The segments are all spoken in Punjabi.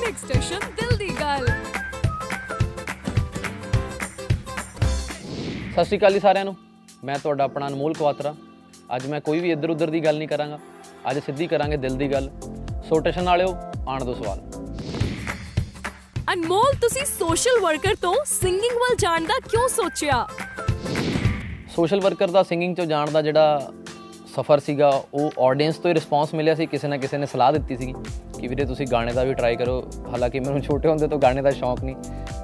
ਫੀਨਿਕਸ ਸਟੇਸ਼ਨ ਦਿਲ ਦੀ ਗੱਲ ਸਤਿ ਸ਼੍ਰੀ ਅਕਾਲ ਜੀ ਸਾਰਿਆਂ ਨੂੰ। ਮੈਂ ਤੁਹਾਡਾ ਆਪਣਾ ਅਨਮੋਲ ਕੁਆਤਰਾ। ਅੱਜ ਮੈਂ ਕੋਈ ਵੀ ਇੱਧਰ ਉੱਧਰ ਦੀ ਗੱਲ ਨਹੀਂ ਕਰਾਂਗਾ। ਅੱਜ ਸਿੱਧੀ ਕਰਾਂਗੇ ਦਿਲ ਦੀ ਗੱਲ। ਸੋ ਟੈਸ਼ਨ ਵਾਲਿਓ ਆਣ ਦੋ ਸਵਾਲ। ਅਨਮੋਲ ਤੁਸੀਂ ਸੋਸ਼ਲ ਵਰਕਰ ਤੋਂ ਸਿੰਗਿੰਗ ਵੱਲ ਜਾਣ ਦਾ ਕਿਉਂ ਸੋਚਿਆ? ਸੋਸ਼ਲ ਵਰਕਰ ਦਾ ਸਿੰਗਿੰਗ ਚੋਂ ਜਾਣ ਦਾ ਜਿਹੜਾ ਸਫ਼ਰ ਸੀਗਾ ਉਹ ਆਡੀਅנס ਤੋਂ ਹੀ ਰਿਸਪੌਂਸ ਮਿਲਿਆ ਸੀ ਕਿਸੇ ਨਾ ਕਿਸੇ ਨੇ ਸਲਾਹ ਦਿੱਤੀ ਸੀਗੀ। ਕਿ ਵੀਰੇ ਤੁਸੀਂ ਗਾਣੇ ਦਾ ਵੀ ਟਰਾਈ ਕਰੋ। ਹਾਲਾਂਕਿ ਮੈਨੂੰ ਛੋਟੇ ਹੁੰਦੇ ਤੋਂ ਗਾਣੇ ਦਾ ਸ਼ੌਂਕ ਨਹੀਂ,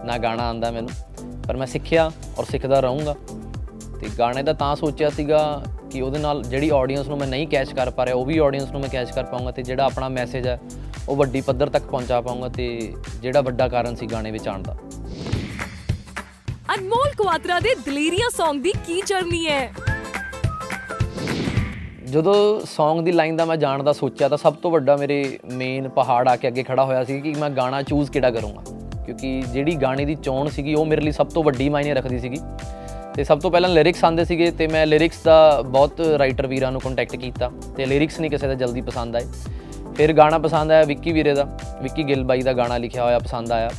ਨਾ ਗਾਣਾ ਆਂਦਾ ਮੈਨੂੰ। ਪਰ ਮੈਂ ਸਿੱਖਿਆ ਔਰ ਸਿੱਖਦਾ ਰਹੂੰਗਾ। ਤੇ ਗਾਣੇ ਦਾ ਤਾਂ ਸੋਚਿਆ ਸੀਗਾ ਕਿ ਉਹਦੇ ਨਾਲ ਜਿਹੜੀ ਆਡੀਅנס ਨੂੰ ਮੈਂ ਨਹੀਂ ਕੈਚ ਕਰ ਪਾ ਰਿਹਾ, ਉਹ ਵੀ ਆਡੀਅנס ਨੂੰ ਮੈਂ ਕੈਚ ਕਰ ਪਾਉਂਗਾ ਤੇ ਜਿਹੜਾ ਆਪਣਾ ਮੈਸੇਜ ਹੈ, ਉਹ ਵੱਡੀ ਪੱਧਰ ਤੱਕ ਪਹੁੰਚਾ ਪਾਉਂਗਾ ਤੇ ਜਿਹੜਾ ਵੱਡਾ ਕਾਰਨ ਸੀ ਗਾਣੇ ਵਿੱਚ ਆਣ ਦਾ। ਅਨਮੋਲ ਕੁਆਤਰਾ ਦੇ ਦਲੇਰੀਆ Song ਦੀ ਕੀ ਜਰਨੀ ਹੈ? ਜਦੋਂ Song ਦੀ ਲਾਈਨ ਦਾ ਮੈਂ ਜਾਣ ਦਾ ਸੋਚਿਆ ਤਾਂ ਸਭ ਤੋਂ ਵੱਡਾ ਮੇਰੇ ਮੇਨ ਪਹਾੜ ਆ ਕੇ ਅੱਗੇ ਖੜਾ ਹੋਇਆ ਸੀ ਕਿ ਮੈਂ ਗਾਣਾ ਚੂਜ਼ ਕਿਹੜਾ ਕਰੂੰਗਾ। ਕਿਉਂਕਿ ਜਿਹੜੀ ਗਾਣੇ ਦੀ ਚੋਣ ਸੀਗੀ, ਉਹ ਮੇਰੇ ਲਈ ਸਭ ਤੋਂ ਵੱਡੀ ਮਾਇਨੇ ਰੱਖਦੀ ਸੀਗੀ। ਤੇ ਸਭ ਤੋਂ ਪਹਿਲਾਂ ਲਿਰਿਕਸ ਆਂਦੇ ਸੀਗੇ ਤੇ ਮੈਂ ਲਿਰਿਕਸ ਦਾ ਬਹੁਤ ਰਾਈਟਰ ਵੀਰਾਂ ਨੂੰ ਕੰਟੈਕਟ ਕੀਤਾ ਤੇ ਲਿਰਿਕਸ ਨਹੀਂ ਕਿਸੇ ਦਾ ਜਲਦੀ ਪਸੰਦ ਆਏ। ਫਿਰ ਗਾਣਾ ਪਸੰਦ ਆਇਆ ਵਿੱਕੀ ਵੀਰੇ ਦਾ, ਵਿੱਕੀ ਗਿੱਲ ਬਾਈ ਦਾ ਗਾਣਾ ਲਿਖਿਆ ਹੋਇਆ ਪਸੰਦ ਆਇਆ।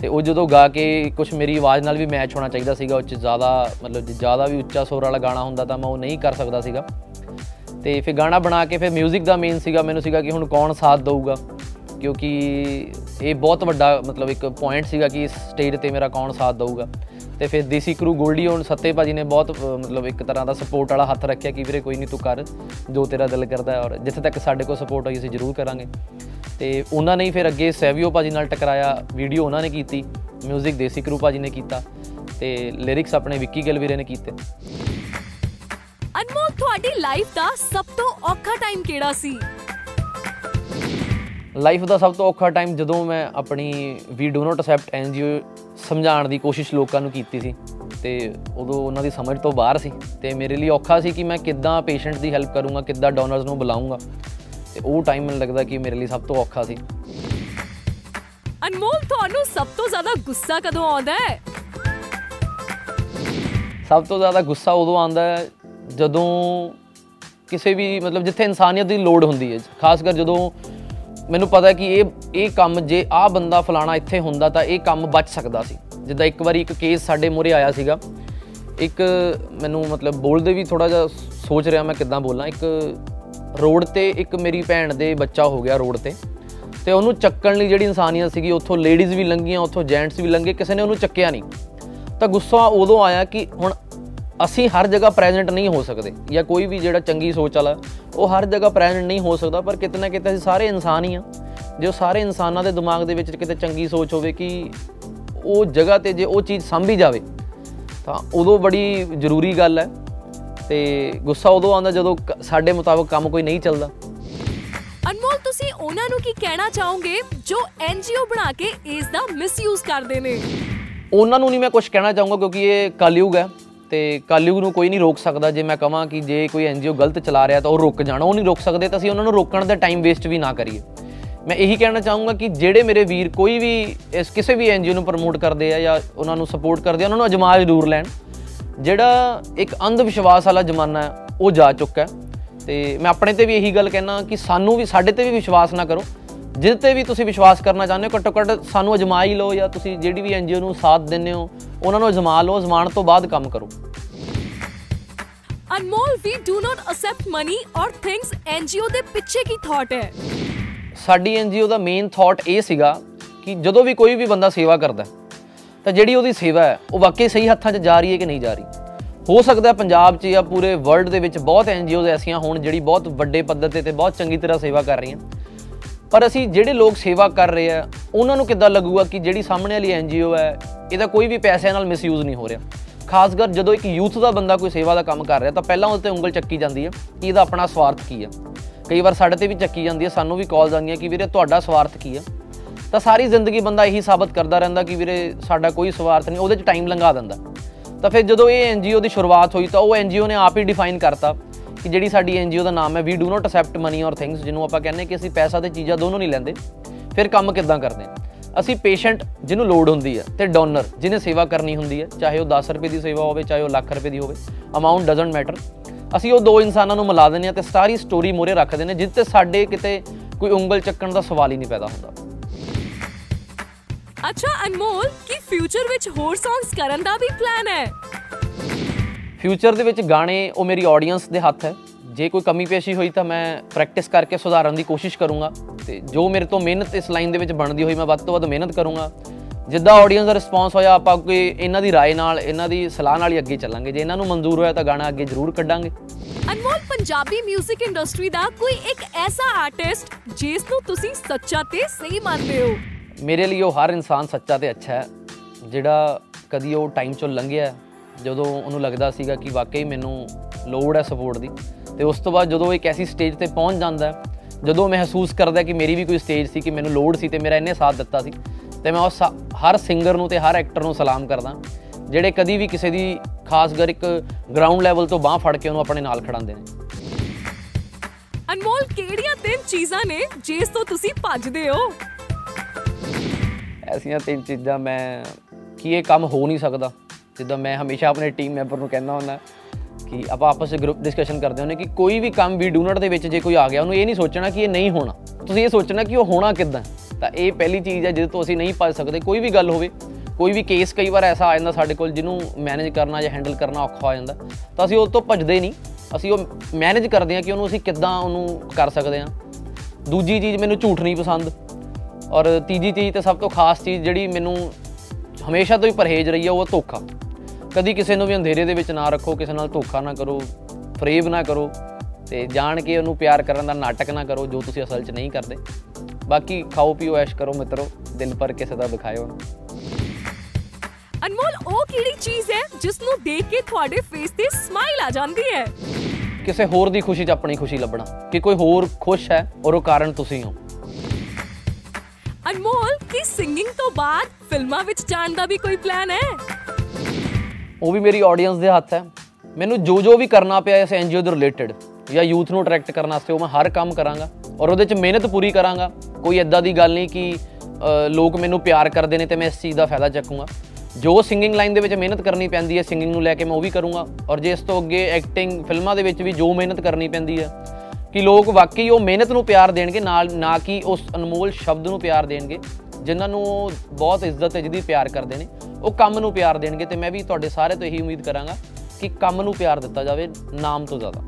ਤੇ ਉਹ ਜਦੋਂ ਗਾ ਕੇ ਕੁਝ ਮੇਰੀ ਆਵਾਜ਼ ਨਾਲ ਵੀ ਮੈਚ ਹੋਣਾ ਚਾਹੀਦਾ ਸੀਗਾ, ਉਹ ਚ ਜ਼ਿਆਦਾ ਮਤਲਬ ਜੇ ਜ਼ਿਆਦਾ ਵੀ ਉੱਚਾ ਸੁਰ ਵਾਲਾ ਗਾਣਾ ਹੁੰਦਾ ਤਾਂ ਮੈਂ ਉਹ ਨਹੀਂ ਕਰ ਸਕਦਾ ਸੀਗਾ। ਤੇ ਫਿਰ ਗਾਣਾ ਬਣਾ ਕੇ ਫਿਰ 뮤직 ਦਾ ਮੇਨ ਸੀਗਾ ਮੈਨੂੰ ਸੀਗਾ ਕਿ ਹੁਣ ਕੌਣ ਸਾਥ ਦਊਗਾ ਕਿਉਂਕਿ ਇਹ ਬਹੁਤ ਵੱਡਾ ਮਤਲਬ ਇੱਕ ਪੁਆਇੰਟ ਸੀਗਾ ਕਿ ਇਸ ਸਟੇਜ ਤੇ ਮੇਰਾ ਕੌਣ ਸਾਥ ਦਊਗਾ ਤੇ ਫਿਰ ਦੇਸੀ ਕਰੂ ਗੋਲਡੀ ਹੁਣ ਸੱਤੇ ਭਾਜੀ ਨੇ ਬਹੁਤ ਅ, ਮਤਲਬ ਇੱਕ ਤਰ੍ਹਾਂ ਦਾ ਸਪੋਰਟ ਵਾਲਾ ਹੱਥ ਰੱਖਿਆ ਕਿ ਵੀਰੇ ਕੋਈ ਨਹੀਂ ਤੂੰ ਕਰ ਜੋ ਤੇਰਾ ਦਿਲ ਕਰਦਾ ਹੈ ਔਰ ਜਿੱਥੇ ਤੱਕ ਸਾਡੇ ਕੋਲ ਸਪੋਰਟ ਹੋਈ ਅਸੀਂ ਜ਼ਰੂਰ ਕਰਾਂਗੇ ਤੇ ਉਹਨਾਂ ਨੇ ਹੀ ਫਿਰ ਅੱਗੇ ਸੈਵੀਓ ਭਾਜੀ ਨਾਲ ਟਕਰਾਇਆ ਵੀਡੀਓ ਉਹਨਾਂ ਨੇ ਕੀਤੀ 뮤직 ਦੇਸੀ ਕਰੂ ਭਾਜੀ ਨੇ ਕੀਤਾ ਤੇ ਲਿਰਿਕਸ ਆਪਣੇ ਵਿੱਕੀ ਗਿੱਲ ਵੀਰੇ ਨੇ ਕੀਤੇ ਅਨਮੋਲ ਤੁਹਾਡੀ ਲਾਈਫ ਦਾ ਸਭ ਤੋਂ ਔਖਾ ਟਾਈਮ ਕਿਹੜਾ ਸੀ? ਲਾਈਫ ਦਾ ਸਭ ਤੋਂ ਔਖਾ ਟਾਈਮ ਜਦੋਂ ਮੈਂ ਆਪਣੀ we do not accept NGO ਸਮਝਾਉਣ ਦੀ ਕੋਸ਼ਿਸ਼ ਲੋਕਾਂ ਨੂੰ ਕੀਤੀ ਸੀ ਤੇ ਉਦੋਂ ਉਹਨਾਂ ਦੀ ਸਮਝ ਤੋਂ ਬਾਹਰ ਸੀ ਤੇ ਮੇਰੇ ਲਈ ਔਖਾ ਸੀ ਕਿ ਮੈਂ ਕਿੱਦਾਂ ਪੇਸ਼ੈਂਟ ਦੀ ਹੈਲਪ ਕਰੂੰਗਾ ਕਿੱਦਾਂ ਡੋਨਰਸ ਨੂੰ ਬੁਲਾਉਂਗਾ ਤੇ ਉਹ ਟਾਈਮ ਮੈਨੂੰ ਲੱਗਦਾ ਕਿ ਮੇਰੇ ਲਈ ਸਭ ਤੋਂ ਔਖਾ ਸੀ। ਅਨਮੋਲ ਤੁਹਾਨੂੰ ਸਭ ਤੋਂ ਜ਼ਿਆਦਾ ਗੁੱਸਾ ਕਦੋਂ ਆਉਂਦਾ ਹੈ? ਸਭ ਤੋਂ ਜ਼ਿਆਦਾ ਗੁੱਸਾ ਉਦੋਂ ਆਉਂਦਾ ਹੈ ਜਦੋਂ ਕਿਸੇ ਵੀ, ਮਤਲਬ ਜਿੱਥੇ ਇਨਸਾਨੀਅਤ ਦੀ ਲੋੜ ਹੁੰਦੀ ਹੈ, ਖਾਸ ਕਰ ਜਦੋਂ ਮੈਨੂੰ ਪਤਾ ਹੈ ਕਿ ਇਹ ਇਹ ਕੰਮ ਜੇ ਆਹ ਬੰਦਾ ਫਲਾਣਾ ਇੱਥੇ ਹੁੰਦਾ ਤਾਂ ਇਹ ਕੰਮ ਬਚ ਸਕਦਾ ਸੀ। ਜਿੱਦਾਂ ਇੱਕ ਵਾਰੀ ਇੱਕ ਕੇਸ ਸਾਡੇ ਮੂਹਰੇ ਆਇਆ ਸੀਗਾ। ਇੱਕ ਮੈਨੂੰ ਮਤਲਬ ਬੋਲਦੇ ਵੀ ਥੋੜਾ ਜਿਹਾ ਸੋਚ ਰਿਹਾ ਮੈਂ ਕਿੱਦਾਂ ਬੋਲਾਂ। ਇੱਕ ਰੋਡ ਤੇ ਇੱਕ ਮੇਰੀ ਭੈਣ ਦੇ ਬੱਚਾ ਹੋ ਗਿਆ ਰੋਡ ਤੇ। ਤੇ ਉਹਨੂੰ ਚੱਕਣ ਲਈ ਜਿਹੜੀ ਇਨਸਾਨੀਅਤ ਸੀਗੀ, ਉੱਥੋਂ ਲੇਡੀਜ਼ ਵੀ ਲੰਘੀਆਂ, ਉੱਥੋਂ ਜੈਂਟਸ ਵੀ ਲੰਘੇ, ਕਿਸੇ ਨੇ ਉਹਨੂੰ ਚੱਕਿਆ ਨਹੀਂ। ਤਾਂ ਗੁੱਸਾ ਉਦੋਂ ਆਇਆ ਕਿ ਹੁਣ ਅਸੀਂ ਹਰ ਜਗ੍ਹਾ ਪ੍ਰੈਜ਼ੈਂਟ ਨਹੀਂ ਹੋ ਸਕਦੇ ਜਾਂ ਕੋਈ ਵੀ ਜਿਹੜਾ ਚੰਗੀ ਸੋਚ ਵਾਲਾ ਉਹ ਹਰ ਜਗ੍ਹਾ ਪ੍ਰੈਜ਼ੈਂਟ ਨਹੀਂ ਹੋ ਸਕਦਾ ਪਰ ਕਿਤੇ ਨਾ ਕਿਤੇ ਅਸੀਂ ਸਾਰੇ ਇਨਸਾਨ ਹੀ ਆ ਜੇ ਸਾਰੇ ਇਨਸਾਨਾਂ ਦੇ ਦਿਮਾਗ ਦੇ ਵਿੱਚ ਕਿਤੇ ਚੰਗੀ ਸੋਚ ਹੋਵੇ ਕਿ ਉਹ ਜਗ੍ਹਾ ਤੇ ਜੇ ਉਹ ਚੀਜ਼ ਸੰਭੀ ਜਾਵੇ ਤਾਂ ਉਦੋਂ ਬੜੀ ਜ਼ਰੂਰੀ ਗੱਲ ਹੈ। ਤੇ ਗੁੱਸਾ ਉਦੋਂ ਆਉਂਦਾ ਜਦੋਂ ਸਾਡੇ ਮੁਤਾਬਕ ਕੰਮ ਕੋਈ ਨਹੀਂ ਚੱਲਦਾ। ਅਨਮੋਲ ਤੁਸੀਂ ਉਹਨਾਂ ਨੂੰ ਕੀ ਕਹਿਣਾ ਚਾਹੋਗੇ ਜੋ ਐਨਜੀਓ ਬਣਾ ਕੇ ਇਸ ਦਾ ਮਿਸਯੂਜ਼ ਕਰਦੇ ਨੇ? ਉਹਨਾਂ ਨੂੰ ਨਹੀਂ ਮੈਂ ਕੁਝ ਕਹਿਣਾ ਚਾਹੂੰਗਾ ਕਿਉਂਕਿ ਇਹ ਕਲਯੁਗ ਹੈ। ਤੇ ਕਲਯੁਗ ਨੂੰ ਕੋਈ ਨਹੀਂ ਰੋਕ ਸਕਦਾ ਜੇ ਮੈਂ ਕਹਾਂ ਕਿ ਜੇ ਕੋਈ ਐਨਜੀਓ ਗਲਤ ਚਲਾ ਰਿਹਾ ਤਾਂ ਉਹ ਰੁਕ ਜਾਣ, ਉਹ ਨਹੀਂ ਰੋਕ ਸਕਦੇ ਤਾਂ ਅਸੀਂ ਉਹਨਾਂ ਨੂੰ ਰੋਕਣ ਦਾ ਟਾਈਮ ਵੇਸਟ ਵੀ ਨਾ ਕਰੀਏ। ਮੈਂ ਇਹੀ ਕਹਿਣਾ ਚਾਹੂੰਗਾ ਕਿ ਜਿਹੜੇ ਮੇਰੇ ਵੀਰ ਕੋਈ ਵੀ ਇਸ ਕਿਸੇ ਵੀ ਐਨਜੀਓ ਨੂੰ ਪ੍ਰਮੋਟ ਕਰਦੇ ਆ ਜਾਂ ਉਹਨਾਂ ਨੂੰ ਸਪੋਰਟ ਕਰਦੇ ਆ, ਉਹਨਾਂ ਨੂੰ ਅਜਮਾ ਜ਼ਰੂਰ ਲੈਣ। ਜਿਹੜਾ ਇੱਕ ਅੰਧ ਵਿਸ਼ਵਾਸ ਵਾਲਾ ਜ਼ਮਾਨਾ ਹੈ, ਉਹ ਜਾ ਚੁੱਕਾ ਹੈ। ਤੇ ਮੈਂ ਆਪਣੇ ਤੇ ਵੀ ਇਹੀ ਗੱਲ ਕਹਿਣਾ ਕਿ ਸਾਨੂੰ ਵੀ, ਸਾਡੇ ਤੇ ਵੀ ਵਿਸ਼ਵਾਸ ਨਾ ਕਰੋ। ਜਿਸ ਤੇ ਵੀ ਤੁਸੀਂ ਵਿਸ਼ਵਾਸ ਕਰਨਾ ਚਾਹੁੰਦੇ ਹੋ ਘੱਟੋ ਘੱਟ ਸਾਨੂੰ ਅਜਮਾ ਹੀ ਲਓ ਜਾਂ ਤੁਸੀਂ ਜਿਹੜੀ ਵੀ ਐਨਜੀਓ ਨੂੰ ਸਾਥ ਦਿੰਦੇ ਹੋ ਉਹਨਾਂ ਨੂੰ ਅਜਮਾ ਲਓ ਅਜਮਾਉਣ ਤੋਂ ਬਾਅਦ ਕੰਮ ਕਰੋ। Anmol we do not accept money ਔਰ ਥਿੰਗਸ ਐਨਜੀਓ ਦੇ ਪਿੱਛੇ ਕੀ ਥਾਟ ਹੈ? ਸਾਡੀ ਐਨਜੀਓ ਦਾ ਮੇਨ ਥਾਟ ਇਹ ਸੀਗਾ ਕਿ ਜਦੋਂ ਵੀ ਕੋਈ ਵੀ ਬੰਦਾ ਸੇਵਾ ਕਰਦਾ ਤਾਂ ਜਿਹੜੀ ਉਹਦੀ ਸੇਵਾ ਹੈ ਉਹ ਵਾਕਈ ਸਹੀ ਹੱਥਾਂ 'ਚ ਜਾ ਰਹੀ ਹੈ ਕਿ ਨਹੀਂ ਜਾ ਰਹੀ? ਹੋ ਸਕਦਾ ਪੰਜਾਬ 'ਚ ਜਾਂ ਪੂਰੇ ਵਰਲਡ ਦੇ ਵਿੱਚ ਬਹੁਤ ਐਨਜੀਓਜ਼ ਐਸੀਆਂ ਹੋਣ ਜਿਹੜੀ ਬਹੁਤ ਵੱਡੇ ਪੱਧਰ ਤੇ ਤੇ ਬਹੁਤ ਚੰਗੀ ਤਰ੍ਹਾਂ ਸੇਵਾ ਕਰ ਰਹੀਆਂ। ਪਰ ਅਸੀਂ ਜਿਹੜੇ ਲੋਕ ਸੇਵਾ ਕਰ ਰਹੇ ਆ, ਉਹਨਾਂ ਨੂੰ ਕਿੱਦਾਂ ਲੱਗੂਗਾ ਕਿ ਜਿਹੜੀ ਸਾਹਮਣੇ ਵਾਲੀ ਐਨਜੀਓ ਹੈ, ਇਹਦਾ ਕੋਈ ਵੀ ਪੈਸਿਆਂ ਨਾਲ ਮਿਸਯੂਜ਼ ਨਹੀਂ ਹੋ ਰਿਹਾ। ਖਾਸ ਕਰ ਜਦੋਂ ਇੱਕ ਯੂਥ ਦਾ ਬੰਦਾ ਕੋਈ ਸੇਵਾ ਦਾ ਕੰਮ ਕਰ ਰਿਹਾ, ਤਾਂ ਪਹਿਲਾਂ ਉਹਦੇ ਤੇ ਉਂਗਲ ਚੱਕੀ ਜਾਂਦੀ ਹੈ ਕਿ ਇਹਦਾ ਆਪਣਾ ਸਵਾਰਥ ਕੀ ਹੈ ਕਈ ਵਾਰ ਸਾਡੇ ਤੇ ਵੀ ਚੱਕੀ ਜਾਂਦੀ ਹੈ ਸਾਨੂੰ ਵੀ ਕਾਲਸ ਆਉਂਦੀਆਂ ਕਿ ਵੀਰੇ ਤੁਹਾਡਾ ਸਵਾਰਥ ਕੀ ਹੈ ਤਾਂ ਸਾਰੀ ਜ਼ਿੰਦਗੀ ਬੰਦਾ ਇਹੀ ਸਾਬਤ ਕਰਦਾ ਰਹਿੰਦਾ ਕਿ ਵੀਰੇ ਸਾਡਾ ਕੋਈ ਸਵਾਰਥ ਨਹੀਂ, ਉਹਦੇ 'ਚ ਟਾਈਮ ਲੰਘਾ ਦਿੰਦਾ। ਤਾਂ ਫਿਰ ਜਦੋਂ ਇਹ ਐਨਜੀਓ ਦੀ ਸ਼ੁਰੂਆਤ ਹੋਈ, ਤਾਂ ਉਹ ਐਨਜੀਓ ਨੇ ਆਪ ਹੀ ਡਿਫਾਈਨ ਕਰਤਾ ਕਿ ਜਿਹੜੀ ਸਾਡੀ ਐਨਜੀਓ ਦਾ ਨਾਮ ਹੈ we do not accept money or things ਜਿਹਨੂੰ ਆਪਾਂ ਕਹਿੰਦੇ ਕਿ ਅਸੀਂ ਪੈਸਾ ਤੇ ਚੀਜ਼ਾਂ ਦੋਨੋਂ ਨਹੀਂ ਲੈਂਦੇ, ਫਿਰ ਕੰਮ ਕਿੱਦਾਂ ਕਰਦੇ ਹਾਂ? ਅਸੀਂ ਪੇਸ਼ੈਂਟ ਜਿਹਨੂੰ ਲੋੜ ਹੁੰਦੀ ਹੈ ਤੇ ਡੋਨਰ ਜਿਹਨੇ ਸੇਵਾ ਕਰਨੀ ਹੁੰਦੀ ਹੈ, ਚਾਹੇ ਉਹ 10 ਰੁਪਏ ਦੀ ਸੇਵਾ ਹੋਵੇ, ਚਾਹੇ ਉਹ ਲੱਖ ਰੁਪਏ ਦੀ ਹੋਵੇ ਅਮਾਉਂਟ ਡਸਨਟ ਮੈਟਰ ਅਸੀਂ ਉਹ ਦੋ ਇਨਸਾਨਾਂ ਨੂੰ ਮਿਲਾ ਦਿੰਦੇ ਹਾਂ ਤੇ ਸਾਰੀ ਸਟੋਰੀ ਮੋਰੇ ਰੱਖਦੇ ਨੇ ਜਿਸ ਤੇ ਸਾਡੇ ਕਿਤੇ ਕੋਈ ਉਂਗਲ ਚੱਕਣ ਦਾ ਸਵਾਲ ਹੀ ਨਹੀਂ ਪੈਦਾ ਹੁੰਦਾ। ਅੱਛਾ ਅਨਮੋਲ, ਕੀ ਫਿਊਚਰ ਵਿੱਚ ਹੋਰ ਸੌਂਗਸ ਕਰਨ ਦਾ ਵੀ ਪਲਾਨ ਹੈ? ਫਿਊਚਰ ਦੇ ਵਿੱਚ ਗਾਣੇ ਉਹ ਮੇਰੀ ਆਡੀਅנס ਦੇ ਹੱਥ ਹੈ। ਜੇ ਕੋਈ ਕਮੀ ਪੇਸ਼ੀ ਹੋਈ ਤਾਂ ਮੈਂ ਪ੍ਰੈਕਟਿਸ ਕਰਕੇ ਸੁਧਾਰਨ ਦੀ ਕੋਸ਼ਿਸ਼ ਕਰੂੰਗਾ। ਤੇ ਜੋ ਮੇਰੇ ਤੋਂ ਮਿਹਨਤ ਇਸ ਲਾਈਨ ਦੇ ਵਿੱਚ ਬਣਦੀ ਹੋਈ ਮੈਂ ਵੱਧ ਤੋਂ ਵੱਧ ਮਿਹਨਤ ਕਰੂੰਗਾ। ਜਿੱਦਾਂ ਆਡੀਅנס ਦਾ ਰਿਸਪੌਂਸ ਹੋਇਆ ਆਪਾਂ ਕੋਈ ਇਹਨਾਂ ਦੀ رائے ਨਾਲ ਇਹਨਾਂ ਦੀ ਸਲਾਹ ਨਾਲ ਹੀ ਅੱਗੇ ਚੱਲਾਂਗੇ। ਜੇ ਇਹਨਾਂ ਨੂੰ ਮਨਜ਼ੂਰ ਹੋਇਆ ਤਾਂ ਗਾਣਾ ਅੱਗੇ ਜ਼ਰੂਰ ਕੱਢਾਂਗੇ। ਅਨਮੋਲ ਪੰਜਾਬੀ 뮤직 ਇੰਡਸਟਰੀ ਦਾ ਕੋਈ ਇੱਕ ਐਸਾ ਆਰਟਿਸਟ ਜਿਸ ਨੂੰ ਤੁਸੀਂ ਸੱਚਾ ਤੇ ਸਹੀ ਮੰਨਦੇ ਹੋ? ਮੇਰੇ ਲਈ ਉਹ ਹਰ ਇਨਸਾਨ ਸੱਚਾ ਤੇ ਅੱਛਾ ਹੈ। ਜਿਹੜਾ ਕਦੀ ਉਹ ਟਾਈਮ ਚੋਂ ਲੰਘਿਆ ਜਦੋਂ ਉਹਨੂੰ ਲੱਗਦਾ ਸੀਗਾ ਕਿ ਵਾਕਈ ਮੈਨੂੰ ਲੋੜ ਹੈ ਸਪੋਰਟ ਦੀ ਤੇ ਉਸ ਤੋਂ ਬਾਅਦ ਜਦੋਂ ਇੱਕ ਐਸੀ ਸਟੇਜ ਤੇ ਪਹੁੰਚ ਜਾਂਦਾ ਹੈ, ਜਦੋਂ ਮਹਿਸੂਸ ਕਰਦਾ ਕਿ ਮੇਰੀ ਵੀ ਕੋਈ ਸਟੇਜ ਸੀ ਕਿ ਮੈਨੂੰ ਲੋੜ ਸੀ ਤੇ ਮੇਰਾ ਇਹਨੇ ਸਾਥ ਦਿੱਤਾ ਸੀ ਤੇ ਮੈਂ ਉਸ ਹਰ ਸਿੰਗਰ ਨੂੰ ਤੇ ਹਰ ਐਕਟਰ ਨੂੰ ਸਲਾਮ ਕਰਦਾ ਜਿਹੜੇ ਕਦੀ ਵੀ ਕਿਸੇ ਦੀ ਖਾਸ ਕਰ ਇੱਕ ਗਰਾਊਂਡ ਲੈਵਲ ਤੋਂ ਬਾਹ ਫੜ ਕੇ ਉਹਨੂੰ ਆਪਣੇ ਨਾਲ ਖੜਾਉਂਦੇ ਨੇ। ਅਨਮੋਲ ਕਿਹੜੀਆਂ ਤਿੰਨ ਚੀਜ਼ਾਂ ਨੇ ਜਿਸ ਤੋਂ ਤੁਸੀਂ ਭੱਜਦੇ ਹੋ? ਐਸੀਆਂ ਤਿੰਨ ਚੀਜ਼ਾਂ ਮੈਂ ਕਿ ਇਹ ਕੰਮ ਹੋ ਨਹੀਂ ਸਕਦਾ। ਜਿੱਦਾਂ ਮੈਂ ਹਮੇਸ਼ਾ ਆਪਣੇ ਟੀਮ ਮੈਂਬਰ ਨੂੰ ਕਹਿੰਦਾ ਹੁੰਦਾ ਕਿ ਆਪਾਂ ਆਪਸ ਵਿੱਚ ਗਰੁੱਪ ਡਿਸਕਸ਼ਨ ਕਰਦੇ ਹੁੰਦੇ ਕਿ ਕੋਈ ਵੀ ਕੰਮ ਵੀ ਡੂਨਟ ਦੇ ਵਿੱਚ ਜੇ ਕੋਈ ਆ ਗਿਆ, ਉਹਨੂੰ ਇਹ ਨਹੀਂ ਸੋਚਣਾ ਕਿ ਇਹ ਨਹੀਂ ਹੋਣਾ। ਤੁਸੀਂ ਇਹ ਸੋਚਣਾ ਕਿ ਉਹ ਹੋਣਾ ਕਿੱਦਾਂ। ਤਾਂ ਇਹ ਪਹਿਲੀ ਚੀਜ਼ ਹੈ, ਜਿਹਦੇ ਤੋਂ ਅਸੀਂ ਨਹੀਂ ਭੱਜ ਸਕਦੇ, ਕੋਈ ਵੀ ਗੱਲ ਹੋਵੇ, ਕੋਈ ਵੀ ਕੇਸ ਕਈ ਵਾਰ ਐਸਾ ਆ ਜਾਂਦਾ ਸਾਡੇ ਕੋਲ ਜਿਹਨੂੰ ਮੈਨੇਜ ਕਰਨਾ ਜਾਂ ਹੈਂਡਲ ਕਰਨਾ ਔਖਾ ਹੋ ਜਾਂਦਾ। ਤਾਂ ਅਸੀਂ ਉਹ ਤੋਂ ਭੱਜਦੇ ਨਹੀਂ। ਅਸੀਂ ਉਹ ਮੈਨੇਜ ਕਰਦੇ ਹਾਂ ਕਿ ਉਹਨੂੰ ਅਸੀਂ ਕਿੱਦਾਂ ਉਹਨੂੰ ਕਰ ਸਕਦੇ ਹਾਂ। ਦੂਜੀ ਚੀਜ਼ ਮੈਨੂੰ ਝੂਠ ਨਹੀਂ ਪਸੰਦ। ਔਰ ਤੀਜੀ ਚੀਜ਼ ਤੇ ਸਭ ਤੋਂ ਖਾਸ ਚੀਜ਼ ਜਿਹੜੀ ਮੈਨੂੰ ਹਮੇਸ਼ਾ ਤੋਂ ਹੀ ਪਰਹੇਜ਼ ਰਹੀ ਹੈ, ਉਹ ਹੈ ਧੋਖਾ। ਕਦੀ ਕਿਸੇ ਨੂੰ ਵੀ ਅੰਧੇਰੇ ਦੇ ਵਿੱਚ ਨਾ ਰੱਖੋ ਕਿਸੇ ਨਾਲ ਧੋਖਾ ਨਾ ਕਰੋ ਫਰੇਬ ਨਾ ਕਰੋ ਤੇ ਜਾਣ ਕੇ ਉਹਨੂੰ ਪਿਆਰ ਕਰਨ ਦਾ ਨਾਟਕ ਨਾ ਕਰੋ ਜੋ ਤੁਸੀਂ ਅਸਲ 'ਚ ਨਹੀਂ ਕਰਦੇ। ਬਾਕੀ ਖਾਓ ਪੀਓ ਐਸ਼ ਕਰੋ ਮਿੱਤਰੋ ਦਿਲ ਪਰ ਕਿਸੇ ਦਾ ਦਿਖਾਇਓ ਨਾ ਅਨਮੋਲ ਉਹ ਕਿਹੜੀ ਚੀਜ਼ ਹੈ ਜਿਸ ਨੂੰ ਦੇਖ ਕੇ ਤੁਹਾਡੇ ਫੇਸ ਤੇ ਸਮਾਈਲ ਆ ਜਾਂਦੀ ਹੈ? ਕਿਸੇ ਹੋਰ ਦੀ ਖੁਸ਼ੀ 'ਚ ਆਪਣੀ ਖੁਸ਼ੀ ਲੱਭਣਾ ਕਿ ਕੋਈ ਹੋਰ ਖੁਸ਼ ਹੈ ਔਰ ਉਹ ਕਾਰਨ ਤੁਸੀਂ ਹੋ। ਅਨਮੋਲ ਕੀ ਸਿੰਗਿੰਗ ਤੋਂ ਬਾਅਦ ਫਿਲਮਾਂ ਵਿੱਚ ਜਾਣ ਦਾ ਵੀ ਕੋਈ ਪਲਾਨ ਹੈ? ਉਹ ਵੀ ਮੇਰੀ ਆਡੀਅנס ਦੇ ਹੱਥ ਹੈ। ਮੈਨੂੰ ਜੋ ਜੋ ਵੀ ਕਰਨਾ ਪਿਆ ਇਸ ਐਨਜੀਓ ਦੇ ਰਿਲੇਟਡ ਜਾਂ ਯੂਥ ਨੂੰ ਅਟਰੈਕਟ ਕਰਨ ਵਾਸਤੇ ਉਹ ਮੈਂ ਹਰ ਕੰਮ ਕਰਾਂਗਾ ਔਰ ਉਹਦੇ 'ਚ ਮਿਹਨਤ ਪੂਰੀ ਕਰਾਂਗਾ। ਕੋਈ ਐਦਾਂ ਦੀ ਗੱਲ ਨਹੀਂ ਕਿ ਅ, ਲੋਕ ਮੈਨੂੰ ਪਿਆਰ ਕਰਦੇ ਨੇ ਤੇ ਮੈਂ ਇਸ ਚੀਜ਼ ਦਾ ਫਾਇਦਾ ਚੱਕੂੰਗਾ। ਜੋ ਸਿੰਗਿੰਗ ਲਾਈਨ ਦੇ ਵਿੱਚ ਮਿਹਨਤ ਕਰਨੀ ਪੈਂਦੀ ਹੈ ਸਿੰਗਿੰਗ ਨੂੰ ਲੈ ਕੇ ਮੈਂ ਉਹ ਵੀ ਕਰੂੰਗਾ ਔਰ ਜੇ ਇਸ ਤੋਂ ਅੱਗੇ ਐਕਟਿੰਗ ਫਿਲਮਾਂ ਦੇ ਵਿੱਚ ਵੀ ਜੋ ਮਿਹਨਤ ਕਰਨੀ ਪੈਂਦੀ ਹੈ ਕਿ ਲੋਕ ਵਾਕਈ ਉਹ ਮਿਹਨਤ ਨੂੰ ਪਿਆਰ ਦੇਣਗੇ ਨਾਲ ਨਾ ਕਿ ਉਸ ਅਨਮੋਲ ਸ਼ਬਦ ਨੂੰ ਪਿਆਰ ਦੇਣਗੇ। ਜਿਨ੍ਹਾਂ ਨੂੰ ਬਹੁਤ ਇੱਜ਼ਤ ਹੈ ਜਿਹਦੀ ਪਿਆਰ ਕਰਦੇ ਨੇ ਉਹ ਕੰਮ ਨੂੰ ਪਿਆਰ ਦੇਣਗੇ ਤੇ ਮੈਂ ਵੀ ਤੁਹਾਡੇ ਸਾਰੇ ਤੋਂ ਇਹੀ ਉਮੀਦ ਕਰਾਂਗਾ ਕਿ ਕੰਮ ਨੂੰ ਪਿਆਰ ਦਿੱਤਾ ਜਾਵੇ ਨਾਮ ਤੋਂ ਜ਼ਿਆਦਾ।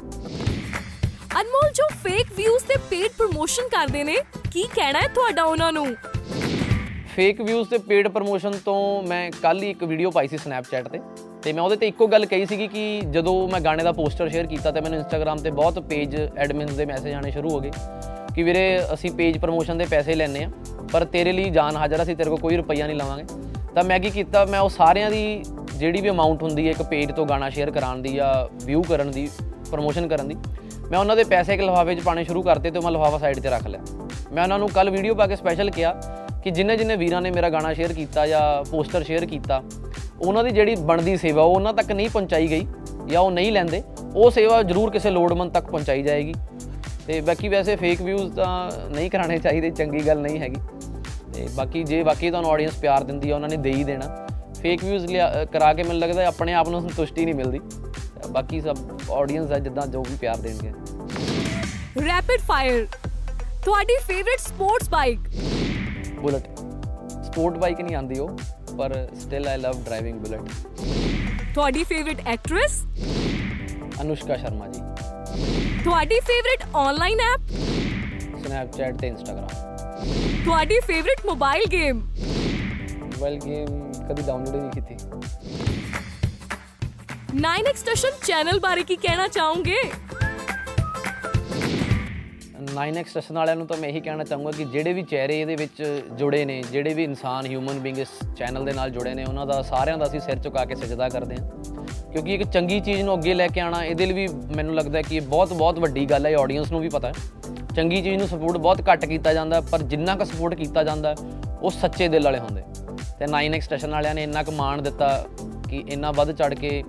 ਅਨਮੋਲ ਜੋ ਫੇਕ ਵਿਊਜ਼ ਤੇ ਪੇਡ ਪ੍ਰੋਮੋਸ਼ਨ ਕਰਦੇ ਨੇ ਕੀ ਕਹਿਣਾ ਹੈ ਤੁਹਾਡਾ ਉਹਨਾਂ ਨੂੰ? ਫੇਕ ਵਿਊਜ਼ ਤੇ ਪੇਡ ਪ੍ਰੋਮੋਸ਼ਨ ਤੋਂ ਮੈਂ ਕੱਲ ਹੀ ਇੱਕ ਵੀਡੀਓ ਪਾਈ ਸੀ ਸਨੈਪਚੈਟ ਤੇ ਤੇ ਮੈਂ ਉਹਦੇ ਤੇ ਇੱਕੋ ਗੱਲ ਕਹੀ ਸੀਗੀ ਕਿ ਜਦੋਂ ਮੈਂ ਗਾਣੇ ਦਾ ਪੋਸਟਰ ਸ਼ੇਅਰ ਕੀਤਾ ਤੇ ਮੈਨੂੰ ਇੰਸਟਾਗ੍ਰam ਤੇ ਬਹੁਤ ਪੇਜ ਐਡਮਿਨਸ ਦੇ ਮੈਸੇਜ ਆਣੇ ਸ਼ੁਰੂ ਹੋ ਗਏ। ਕਿ ਵੀਰੇ, ਅਸੀਂ ਪੇਜ ਪ੍ਰੋਮੋਸ਼ਨ ਦੇ ਪੈਸੇ ਲੈਣੇ ਆ ਪਰ ਤੇਰੇ ਲਈ ਜਾਨ ਹਾਜ਼ਰ ਅਸੀਂ ਤੇਰੇ ਕੋਲ ਕੋਈ ਰੁਪਈਆ ਨਹੀਂ ਲਵਾਂਗੇ। ਤਾਂ ਮੈਂ ਕੀ ਕੀਤਾ, ਮੈਂ ਉਹ ਸਾਰਿਆਂ ਦੀ ਜਿਹੜੀ ਵੀ ਅਮਾਉਂਟ ਹੁੰਦੀ ਹੈ, ਇੱਕ ਪੇਜ ਤੋਂ ਗਾਣਾ ਸ਼ੇਅਰ ਕਰਾਉਣ ਦੀ ਜਾਂ ਵਿਊ ਕਰਨ ਦੀ ਪ੍ਰੋਮੋਸ਼ਨ ਕਰਨ ਦੀ, ਮੈਂ ਉਹਨਾਂ ਦੇ ਪੈਸੇ ਇੱਕ ਲਿਫਾਫੇ 'ਚ ਪਾਣੇ ਸ਼ੁਰੂ ਕਰਤੇ ਤੇ ਮੈਂ ਲਿਫਾਫਾ ਸਾਈਡ ਤੇ ਰੱਖ ਲਿਆ। ਮੈਂ ਉਹਨਾਂ ਨੂੰ ਕੱਲ ਵੀਡੀਓ ਪਾ ਕੇ ਸਪੈਸ਼ਲ ਕਿਹਾ ਕਿ ਜਿੰਨੇ ਜਿੰਨੇ ਵੀਰਾਂ ਨੇ ਮੇਰਾ ਗਾਣਾ ਸ਼ੇਅਰ ਕੀਤਾ ਜਾਂ ਪੋਸਟਰ ਸ਼ੇਅਰ ਕੀਤਾ, ਉਹਨਾਂ ਦੀ ਜਿਹੜੀ ਬਣਦੀ ਸੇਵਾ, ਉਹ ਉਹਨਾਂ ਤੱਕ ਨਹੀਂ ਪਹੁੰਚਾਈ ਗਈ ਜਾਂ ਉਹ ਨਹੀਂ ਲੈਂਦੇ, ਉਹ ਸੇਵਾ ਜ਼ਰੂਰ ਕਿਸੇ ਲੋੜਵੰਦ ਤੱਕ ਪਹੁੰਚਾਈ ਜਾਏਗੀ। ਤੇ ਬਾਕੀ ਵੈਸੇ ਫੇਕ ਵਿਊਜ਼ ਤਾਂ ਨਹੀਂ ਕਰਾਣੇ ਚਾਹੀਦੇ ਚੰਗੀ ਗੱਲ ਨਹੀਂ ਹੈਗੀ। ਤੇ ਬਾਕੀ ਜੇ ਬਾਕੀ ਤੁਹਾਨੂੰ ਆਡੀਅנס ਪਿਆਰ ਦਿੰਦੀ ਆ ਉਹਨਾਂ ਨੇ ਦੇ ਹੀ ਦੇਣਾ। ਫੇਕ ਵਿਊਜ਼ ਕਰਾ ਕੇ ਮੈਨੂੰ ਲੱਗਦਾ ਆਪਣੇ ਆਪ ਨੂੰ ਸੰਤੁਸ਼ਟੀ ਨਹੀਂ ਮਿਲਦੀ। ਬਾਕੀ ਸਭ ਆਡੀਅנס ਆ ਜਿੱਦਾਂ ਜੋ ਵੀ ਪਿਆਰ ਦੇਣਗੇ। ਰੈਪਿਡ ਫਾਇਰ ਤੁਹਾਡੀ favourite sports bike Bullet sport bike ਨਹੀਂ ਆਂਦੀ ਉਹ ਪਰ still I love driving Bullet ਤੁਹਾਡੀ ਫੇਵਰਿਟ ਐਕਟ੍ਰੈਸ ਅਨੁਸ਼ਕਾ ਸ਼ਰਮਾ ਜੀ। ਤੁਹਾਡੀ ਫੇਵਰਿਟ ਆਨਲਾਈਨ ਐਪ ਸਨੈਪਚੈਟ ਤੇ ਇੰਸਟਾਗ੍ਰam ਤੁਹਾਡੀ favourite mobile game mobile game ਕਦੀ ਡਾਊਨਲੋਡ ਹੀ ਨਹੀਂ ਕੀਤੀ। 9x ਸਟੇਸ਼ਨ ਚੈਨਲ ਬਾਰੇ ਕੀ ਕਹਿਣਾ ਚਾਹੋਗੇ? 9x ਸਟੇਸ਼ਨ ਵਾਲਿਆਂ ਨੂੰ ਤਾਂ ਮੈਂ ਇਹੀ ਕਹਿਣਾ ਚਾਹੂੰਗਾ ਕਿ ਜਿਹੜੇ ਵੀ ਚਿਹਰੇ ਇਹਦੇ ਵਿੱਚ ਜੁੜੇ ਨੇ ਜਿਹੜੇ ਵੀ ਇਨਸਾਨ ਹਿਊਮਨ ਬੀਇੰਗ ਇਸ ਚੈਨਲ ਦੇ ਨਾਲ ਜੁੜੇ ਨੇ ਉਹਨਾਂ ਦਾ ਸਾਰਿਆਂ ਦਾ ਅਸੀਂ ਸਿਰ ਝੁਕਾ ਕੇ ਸਜਦਾ ਕਰਦੇ ਹਾਂ। ਕਿਉਂਕਿ ਇੱਕ ਚੰਗੀ ਚੀਜ਼ ਨੂੰ ਅੱਗੇ ਲੈ ਕੇ ਆਣਾ ਇਹਦੇ ਲਈ ਵੀ ਮੈਨੂੰ ਲੱਗਦਾ ਹੈ ਕਿ ਇਹ ਬਹੁਤ ਬਹੁਤ ਵੱਡੀ ਗੱਲ ਹੈ ਆਡੀਅנס ਨੂੰ ਵੀ ਪਤਾ ਹੈ। ਚੰਗੀ ਚੀਜ਼ ਨੂੰ ਸਪੋਰਟ ਬਹੁਤ ਘੱਟ ਕੀਤਾ ਜਾਂਦਾ ਹੈ, ਪਰ ਜਿੰਨਾ ਕੁ ਸਪੋਰਟ ਕੀਤਾ ਜਾਂਦਾ ਹੈ, ਉਹ ਸੱਚੇ ਦਿਲ ਵਾਲੇ ਹੁੰਦੇ। ਤੇ 9x ਸਟੇਸ਼ਨ ਵਾਲਿਆਂ ਨੇ ਇੰਨਾ ਕੁ ਮਾਣ ਦਿੱਤਾ ਕਿ ਇੰਨਾ ਵੱਧ ਚੜ ਕੇ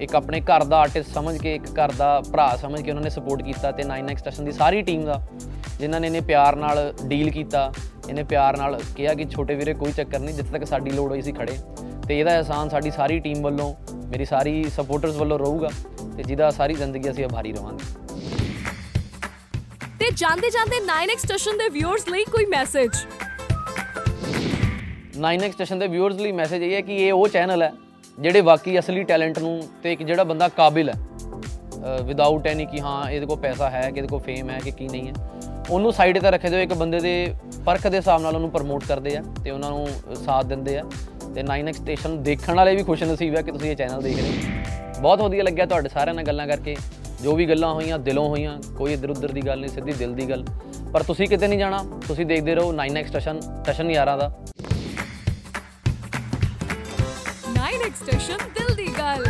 ਇੱਕ ਆਪਣੇ ਘਰ ਦਾ ਆਰਟਿਸਟ ਸਮਝ ਕੇ ਇੱਕ ਘਰ ਦਾ ਭਰਾ ਸਮਝ ਕੇ ਉਹਨਾਂ ਨੇ ਸਪੋਰਟ ਕੀਤਾ ਤੇ 9x ਸਟੇਸ਼ਨ ਦੀ ਸਾਰੀ ਟੀਮ ਦਾ ਜਿਨ੍ਹਾਂ ਨੇ ਇਹਨੇ ਪਿਆਰ ਨਾਲ ਡੀਲ ਕੀਤਾ ਇਹਨੇ ਪਿਆਰ ਨਾਲ ਕਿਹਾ ਕਿ ਛੋਟੇ ਵੀਰੇ ਕੋਈ ਚੱਕਰ ਨਹੀਂ ਜਿੱਥੇ ਤੱਕ ਸਾਡੀ ਲੋੜ ਹੋਈ ਸੀ ਖੜੇ ਤੇ ਇਹਦਾ ਅਹਿਸਾਨ ਸਾਡੀ ਸਾਰੀ ਟੀਮ ਵੱਲੋਂ ਮੇਰੀ ਸਾਰੀ ਸਪੋਰਟਰਸ ਵੱਲੋਂ ਰਹੂਗਾ ਤੇ ਜਿਹਦਾ ਸਾਰੀ ਜ਼ਿੰਦਗੀ ਅਸੀਂ ਆਭਾਰੀ ਰਵਾਂਗੇ। ਤੇ ਜਾਂਦੇ ਜਾਂਦੇ 9x ਸਟੇਸ਼ਨ ਦੇ ਵਿਊਅਰਸ ਲਈ ਕੋਈ ਮੈਸੇਜ 9x ਸਟੇਸ਼ਨ ਦੇ ਵਿਊਅਰਸ ਲਈ ਮੈਸੇਜ ਇਹ ਹੈ ਕਿ ਇਹ ਉਹ ਚੈਨਲ ਹੈ ਜਿਹੜੇ ਵਾਕਈ ਅਸਲੀ ਟੈਲੈਂਟ ਨੂੰ ਤੇ ਇੱਕ ਜਿਹੜਾ ਬੰਦਾ ਕਾਬਿਲ ਹੈ। ਵਿਦਆਊਟ ਐਨੀ ਕਿ ਹਾਂ ਇਹਦੇ ਕੋਲ ਪੈਸਾ ਹੈ ਕਿ ਇਹਦੇ ਕੋਲ ਫੇਮ ਹੈ ਕਿ ਕੀ ਨਹੀਂ ਹੈ। ਉਹਨੂੰ ਸਾਈਡ ਤੇ ਰੱਖਦੇ ਹੋਏ ਇੱਕ ਬੰਦੇ ਦੇ ਪਰਖ ਦੇ ਹਿਸਾਬ ਨਾਲ ਉਹਨੂੰ ਪ੍ਰਮੋਟ ਕਰਦੇ ਆ ਤੇ ਉਹਨਾਂ ਨੂੰ ਸਾਥ ਦਿੰਦੇ ਆ। ਤੇ 9x ਸਟੇਸ਼ਨ ਦੇਖਣ ਵਾਲੇ ਵੀ ਖੁਸ਼ ਨਸੀਬ ਹੈ ਕਿ ਤੁਸੀਂ ਇਹ ਚੈਨਲ ਦੇਖ ਰਹੇ ਹੋ। ਬਹੁਤ ਵਧੀਆ ਲੱਗਿਆ ਤੁਹਾਡੇ ਸਾਰਿਆਂ ਨਾਲ ਗੱਲਾਂ ਕਰਕੇ। ਜੋ ਵੀ ਗੱਲਾਂ ਹੋਈਆਂ, ਦਿਲੋਂ ਹੋਈਆਂ, ਕੋਈ ਇੱਧਰ ਉੱਧਰ ਦੀ ਗੱਲ ਨਹੀਂ, ਸਿੱਧੀ ਦਿਲ ਦੀ ਗੱਲ। ਪਰ ਤੁਸੀਂ ਕਿਤੇ ਨਹੀਂ ਜਾਣਾ, ਤੁਸੀਂ ਦੇਖਦੇ ਰਹੋ 9x ਸਟੇਸ਼ਨ ਸਟੇਸ਼ਨ ਯਾਰਾਂ ਦਾ। 9x ਸਟੇਸ਼ਨ ਦਿਲ ਦੀ ਗੱਲ।